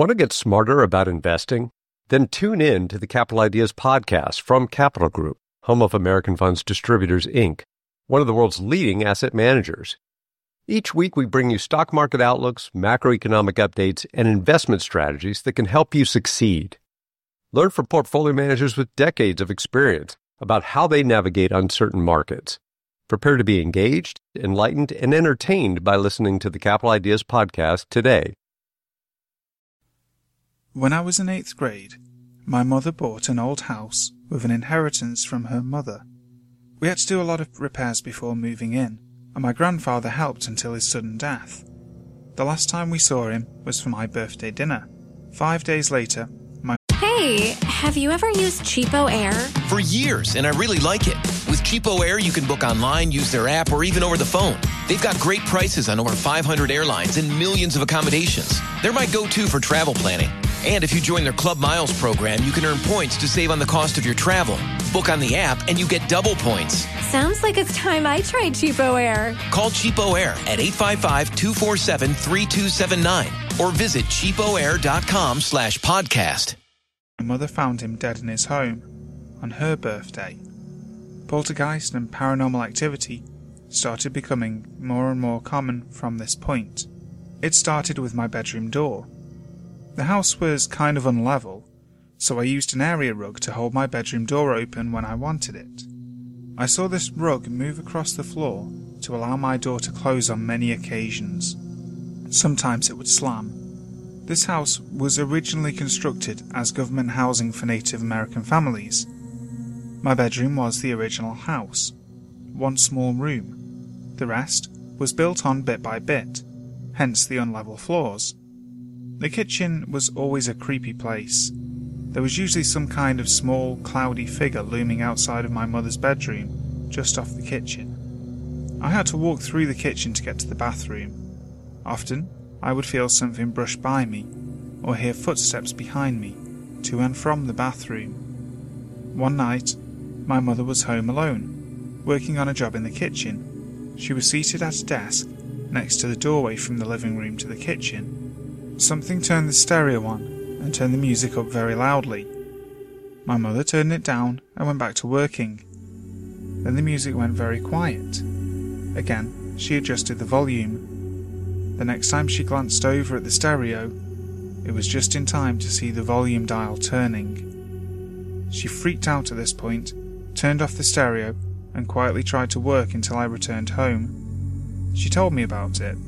Want to get smarter about investing? Then tune in to the Capital Ideas podcast from Capital Group, home of American Funds Distributors, Inc., one of the world's leading asset managers. Each week, we bring you stock market outlooks, macroeconomic updates, and investment strategies that can help you succeed. Learn from portfolio managers with decades of experience about how they navigate uncertain markets. Prepare to be engaged, enlightened, and entertained by listening to the Capital Ideas podcast today. When I was in eighth grade, my mother bought an old house with an inheritance from her mother. We had to do a lot of repairs before moving in, and my grandfather helped until his sudden death. The last time we saw him was for my birthday dinner. Five days later, my Hey, have you ever used Cheapo Air? For years, and I really like it. With Cheapo Air, you can book online, use their app, or even over the phone. They've got great prices on over 500 airlines and millions of accommodations. They're my go to for travel planning. And if you join their Club Miles program, you can earn points to save on the cost of your travel. Book on the app and you get double points. Sounds like it's time I tried Cheapo Air. Call Cheapo Air at 855-247-3279 or visit cheapoair.com slash podcast. my mother found him dead in his home on her birthday. Poltergeist and paranormal activity started becoming more and more common from this point. It started with my bedroom door. The house was kind of unlevel, so I used an area rug to hold my bedroom door open when I wanted it. I saw this rug move across the floor to allow my door to close on many occasions. Sometimes it would slam. This house was originally constructed as government housing for Native American families. My bedroom was the original house, one small room. The rest was built on bit by bit, hence the unlevel floors. The kitchen was always a creepy place. There was usually some kind of small, cloudy figure looming outside of my mother's bedroom, just off the kitchen. I had to walk through the kitchen to get to the bathroom. Often, I would feel something brush by me, or hear footsteps behind me, to and from the bathroom. One night, my mother was home alone, working on a job in the kitchen. She was seated at a desk next to the doorway from the living room to the kitchen. Something turned the stereo on and turned the music up very loudly. My mother turned it down and went back to working. Then the music went very quiet. Again, she adjusted the volume. The next time she glanced over at the stereo, it was just in time to see the volume dial turning. She freaked out at this point, turned off the stereo, and quietly tried to work until I returned home. She told me about it,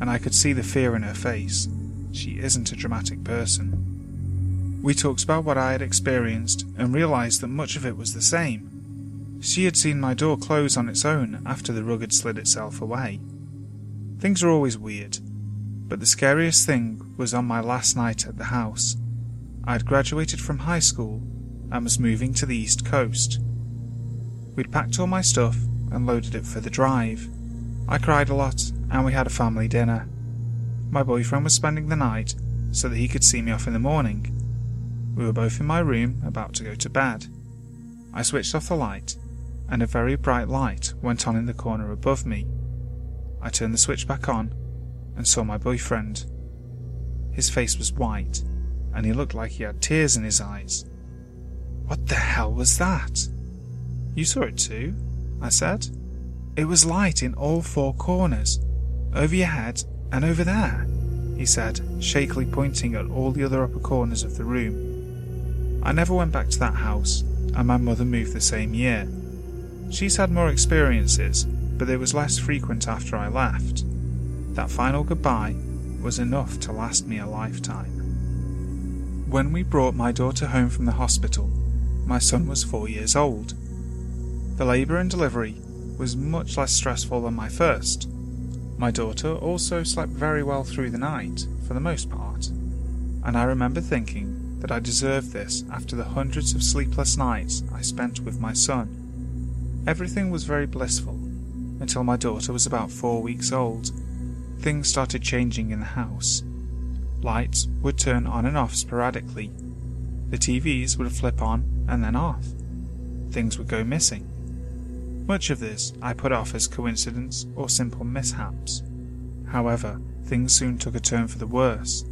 and I could see the fear in her face. She isn't a dramatic person. We talked about what I had experienced and realized that much of it was the same. She had seen my door close on its own after the rug had slid itself away. Things are always weird, but the scariest thing was on my last night at the house. I had graduated from high school and was moving to the East Coast. We'd packed all my stuff and loaded it for the drive. I cried a lot and we had a family dinner. My boyfriend was spending the night so that he could see me off in the morning. We were both in my room about to go to bed. I switched off the light and a very bright light went on in the corner above me. I turned the switch back on and saw my boyfriend. His face was white and he looked like he had tears in his eyes. What the hell was that? You saw it too, I said. It was light in all four corners, over your head and over there, he said, shakily pointing at all the other upper corners of the room. I never went back to that house, and my mother moved the same year. She's had more experiences, but it was less frequent after I left. That final goodbye was enough to last me a lifetime. When we brought my daughter home from the hospital, my son was four years old. The labour and delivery was much less stressful than my first. My daughter also slept very well through the night, for the most part, and I remember thinking that I deserved this after the hundreds of sleepless nights I spent with my son. Everything was very blissful until my daughter was about four weeks old. Things started changing in the house. Lights would turn on and off sporadically. The TVs would flip on and then off. Things would go missing. Much of this I put off as coincidence or simple mishaps. However, things soon took a turn for the worse.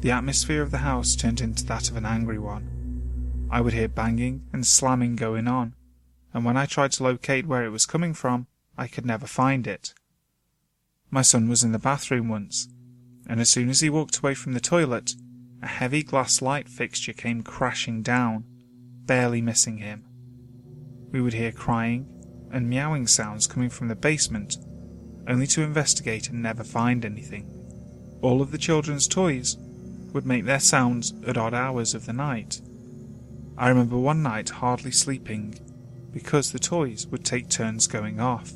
The atmosphere of the house turned into that of an angry one. I would hear banging and slamming going on, and when I tried to locate where it was coming from, I could never find it. My son was in the bathroom once, and as soon as he walked away from the toilet, a heavy glass light fixture came crashing down, barely missing him. We would hear crying and meowing sounds coming from the basement, only to investigate and never find anything. All of the children's toys would make their sounds at odd hours of the night. I remember one night hardly sleeping because the toys would take turns going off.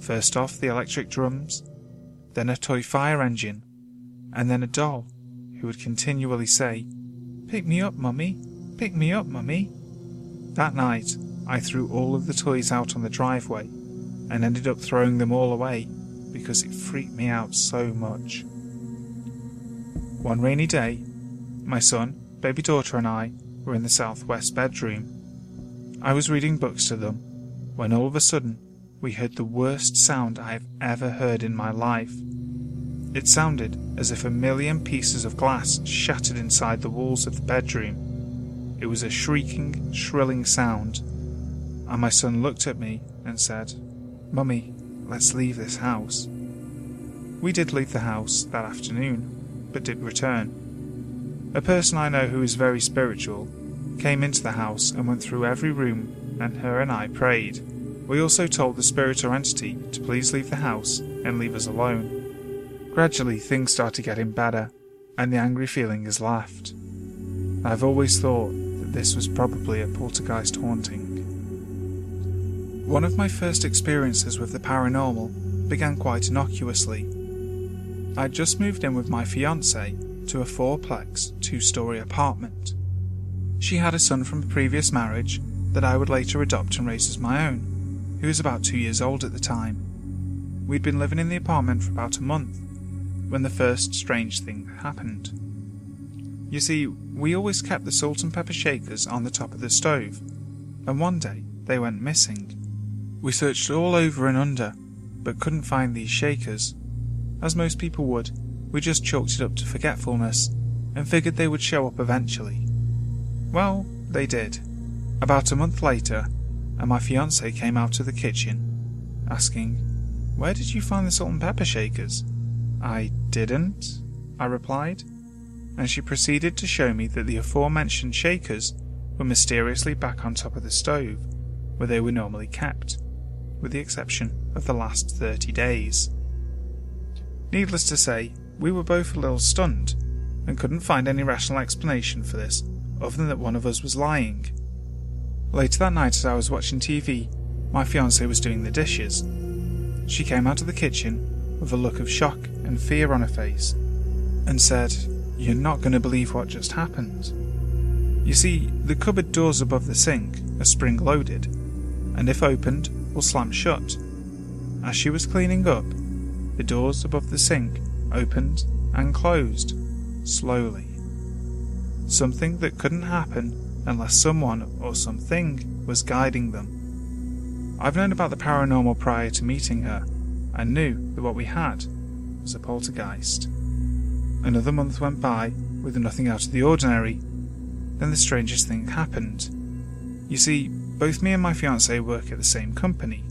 First off the electric drums, then a toy fire engine, and then a doll who would continually say, Pick me up, Mummy, pick me up, Mummy. That night, I threw all of the toys out on the driveway and ended up throwing them all away because it freaked me out so much. One rainy day, my son, baby daughter, and I were in the southwest bedroom. I was reading books to them when all of a sudden we heard the worst sound I have ever heard in my life. It sounded as if a million pieces of glass shattered inside the walls of the bedroom. It was a shrieking, shrilling sound, and my son looked at me and said, Mummy, let's leave this house. We did leave the house that afternoon, but did return. A person I know who is very spiritual came into the house and went through every room, and her and I prayed. We also told the spirit or entity to please leave the house and leave us alone. Gradually, things started getting better, and the angry feeling has left. I've always thought that this was probably a poltergeist haunting. One of my first experiences with the paranormal began quite innocuously. I'd just moved in with my fiance to a fourplex, two story apartment. She had a son from a previous marriage that I would later adopt and raise as my own, who was about two years old at the time. We'd been living in the apartment for about a month when the first strange thing happened. You see, we always kept the salt and pepper shakers on the top of the stove, and one day they went missing. We searched all over and under, but couldn't find these shakers. As most people would, we just chalked it up to forgetfulness and figured they would show up eventually. Well, they did. About a month later, and my fiance came out of the kitchen, asking, Where did you find the salt and pepper shakers? I didn't, I replied, and she proceeded to show me that the aforementioned shakers were mysteriously back on top of the stove, where they were normally kept, with the exception of the last 30 days. Needless to say, we were both a little stunned and couldn't find any rational explanation for this other than that one of us was lying. Later that night, as I was watching TV, my fiancée was doing the dishes. She came out of the kitchen with a look of shock and fear on her face, and said, You're not going to believe what just happened. You see, the cupboard doors above the sink are spring loaded, and if opened, will slam shut. As she was cleaning up, the doors above the sink opened and closed, slowly. Something that couldn't happen unless someone or something was guiding them. I've known about the paranormal prior to meeting her, and knew that what we had was a poltergeist. Another month went by with nothing out of the ordinary. Then the strangest thing happened. You see, both me and my fiancée work at the same company.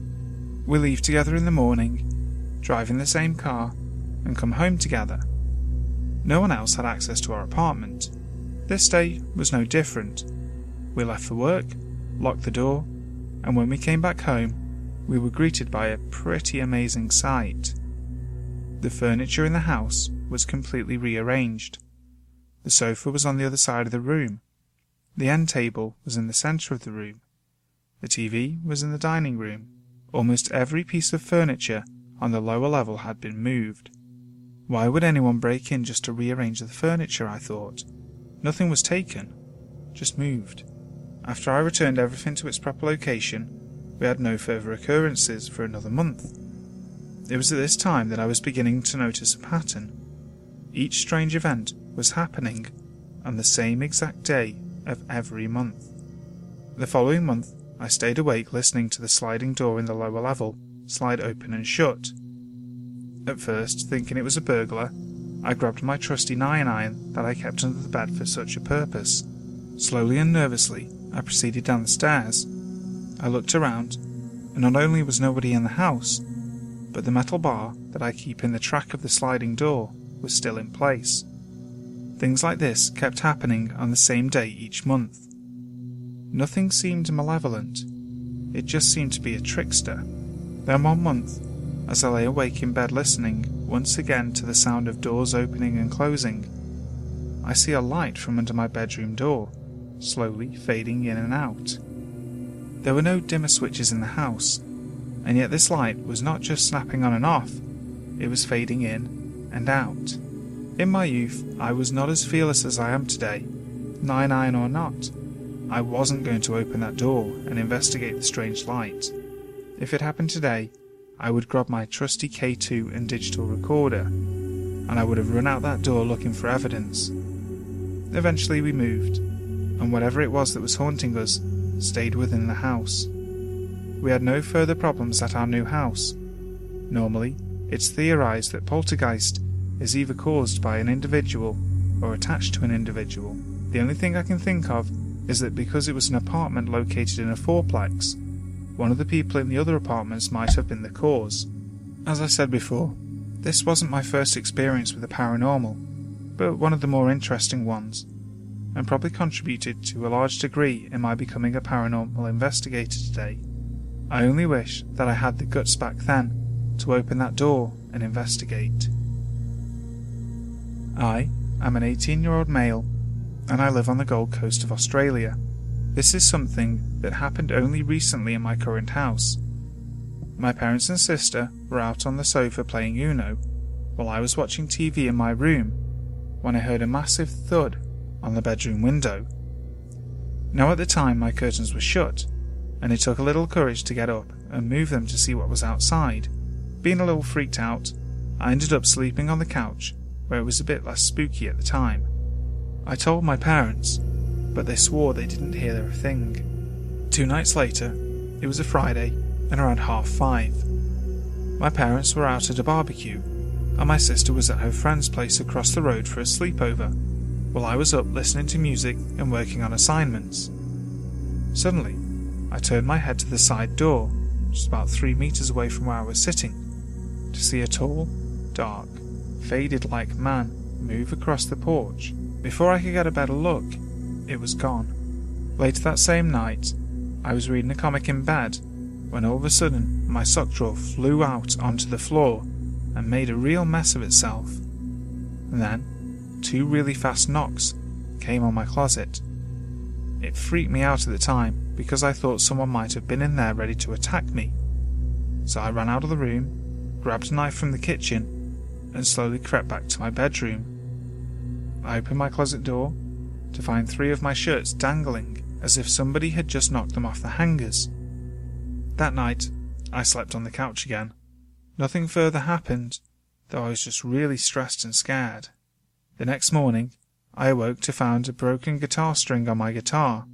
We leave together in the morning, drive in the same car, and come home together. No one else had access to our apartment. This day was no different. We left for work, locked the door, and when we came back home, we were greeted by a pretty amazing sight. The furniture in the house was completely rearranged. The sofa was on the other side of the room. The end table was in the centre of the room. The TV was in the dining room. Almost every piece of furniture on the lower level had been moved. Why would anyone break in just to rearrange the furniture? I thought. Nothing was taken, just moved. After I returned everything to its proper location, we had no further occurrences for another month. It was at this time that I was beginning to notice a pattern. Each strange event was happening on the same exact day of every month. The following month, I stayed awake listening to the sliding door in the lower level slide open and shut. At first, thinking it was a burglar, I grabbed my trusty nine iron that I kept under the bed for such a purpose. Slowly and nervously, I proceeded down the stairs. I looked around, and not only was nobody in the house, but the metal bar that I keep in the track of the sliding door was still in place. Things like this kept happening on the same day each month. Nothing seemed malevolent, it just seemed to be a trickster. Then one month, as I lay awake in bed listening once again to the sound of doors opening and closing, I see a light from under my bedroom door, slowly fading in and out. There were no dimmer switches in the house, and yet this light was not just snapping on and off, it was fading in and out. In my youth, I was not as fearless as I am today, nine iron or not. I wasn't going to open that door and investigate the strange light. If it happened today, I would grab my trusty K2 and digital recorder, and I would have run out that door looking for evidence. Eventually, we moved, and whatever it was that was haunting us stayed within the house. We had no further problems at our new house. Normally, it's theorized that poltergeist is either caused by an individual or attached to an individual. The only thing I can think of is that because it was an apartment located in a fourplex, one of the people in the other apartments might have been the cause. As I said before, this wasn't my first experience with the paranormal, but one of the more interesting ones, and probably contributed to a large degree in my becoming a paranormal investigator today. I only wish that I had the guts back then to open that door and investigate. I am an 18 year old male and I live on the Gold Coast of Australia. This is something that happened only recently in my current house. My parents and sister were out on the sofa playing Uno while I was watching TV in my room when I heard a massive thud on the bedroom window. Now, at the time, my curtains were shut, and it took a little courage to get up and move them to see what was outside. Being a little freaked out, I ended up sleeping on the couch where it was a bit less spooky at the time. I told my parents, but they swore they didn't hear a thing. Two nights later, it was a Friday and around half five. My parents were out at a barbecue, and my sister was at her friend's place across the road for a sleepover, while I was up listening to music and working on assignments. Suddenly, I turned my head to the side door, just about three meters away from where I was sitting, to see a tall, dark, faded like man move across the porch. Before I could get a better look, it was gone. Later that same night, I was reading a comic in bed when all of a sudden my sock drawer flew out onto the floor and made a real mess of itself. And then, two really fast knocks came on my closet. It freaked me out at the time because I thought someone might have been in there ready to attack me. So I ran out of the room, grabbed a knife from the kitchen, and slowly crept back to my bedroom. I opened my closet door to find three of my shirts dangling as if somebody had just knocked them off the hangers. That night, I slept on the couch again. Nothing further happened, though I was just really stressed and scared. The next morning, I awoke to find a broken guitar string on my guitar.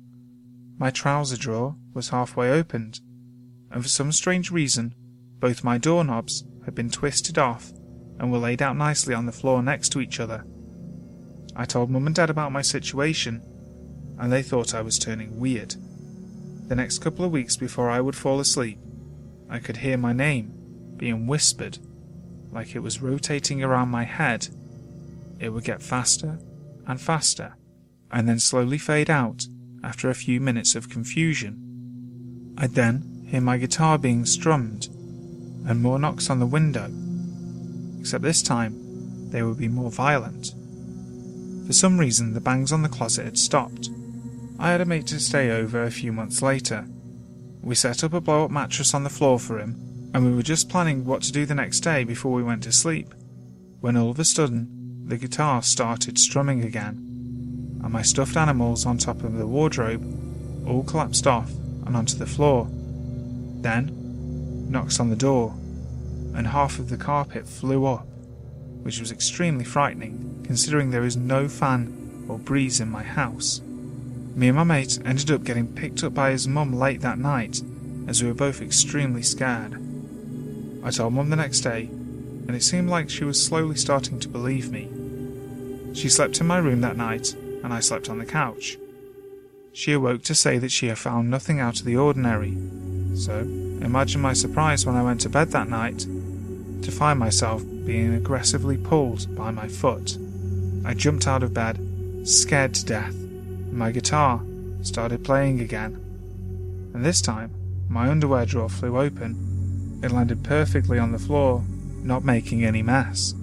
My trouser drawer was halfway opened, and for some strange reason, both my doorknobs had been twisted off and were laid out nicely on the floor next to each other. I told Mum and Dad about my situation, and they thought I was turning weird. The next couple of weeks before I would fall asleep, I could hear my name being whispered, like it was rotating around my head. It would get faster and faster, and then slowly fade out after a few minutes of confusion. I'd then hear my guitar being strummed, and more knocks on the window except this time they would be more violent. For some reason, the bangs on the closet had stopped. I had a mate to stay over a few months later. We set up a blow up mattress on the floor for him, and we were just planning what to do the next day before we went to sleep, when all of a sudden the guitar started strumming again, and my stuffed animals on top of the wardrobe all collapsed off and onto the floor. Then, knocks on the door, and half of the carpet flew up, which was extremely frightening considering there is no fan or breeze in my house. Me and my mate ended up getting picked up by his mum late that night as we were both extremely scared. I told mum the next day, and it seemed like she was slowly starting to believe me. She slept in my room that night, and I slept on the couch. She awoke to say that she had found nothing out of the ordinary. So, imagine my surprise when I went to bed that night to find myself being aggressively pulled by my foot. I jumped out of bed, scared to death, and my guitar started playing again. And this time, my underwear drawer flew open. It landed perfectly on the floor, not making any mess.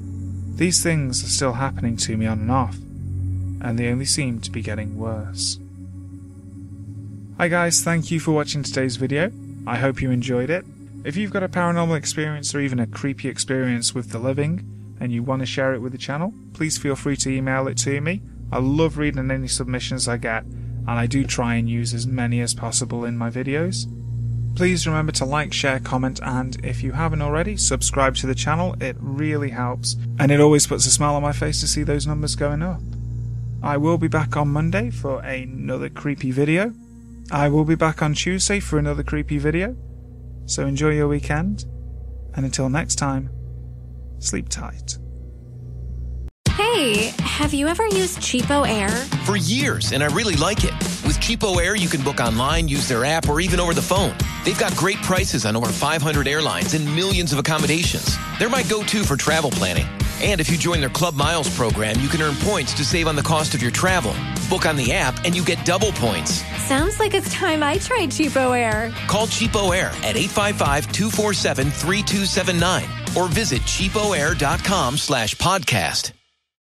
These things are still happening to me on and off, and they only seem to be getting worse. Hi guys, thank you for watching today's video. I hope you enjoyed it. If you've got a paranormal experience or even a creepy experience with the living and you want to share it with the channel, please feel free to email it to me. I love reading any submissions I get, and I do try and use as many as possible in my videos. Please remember to like, share, comment, and if you haven't already, subscribe to the channel. It really helps, and it always puts a smile on my face to see those numbers going up. I will be back on Monday for another creepy video. I will be back on Tuesday for another creepy video. So enjoy your weekend, and until next time, sleep tight. Hey, have you ever used Cheapo Air? For years, and I really like it. With Cheapo Air, you can book online, use their app, or even over the phone. They've got great prices on over 500 airlines and millions of accommodations. They're my go to for travel planning. And if you join their Club Miles program, you can earn points to save on the cost of your travel. Book on the app, and you get double points. Sounds like it's time I tried Cheapo Air. Call Cheapo Air at 855-247-3279 or visit cheapoair.com slash podcast.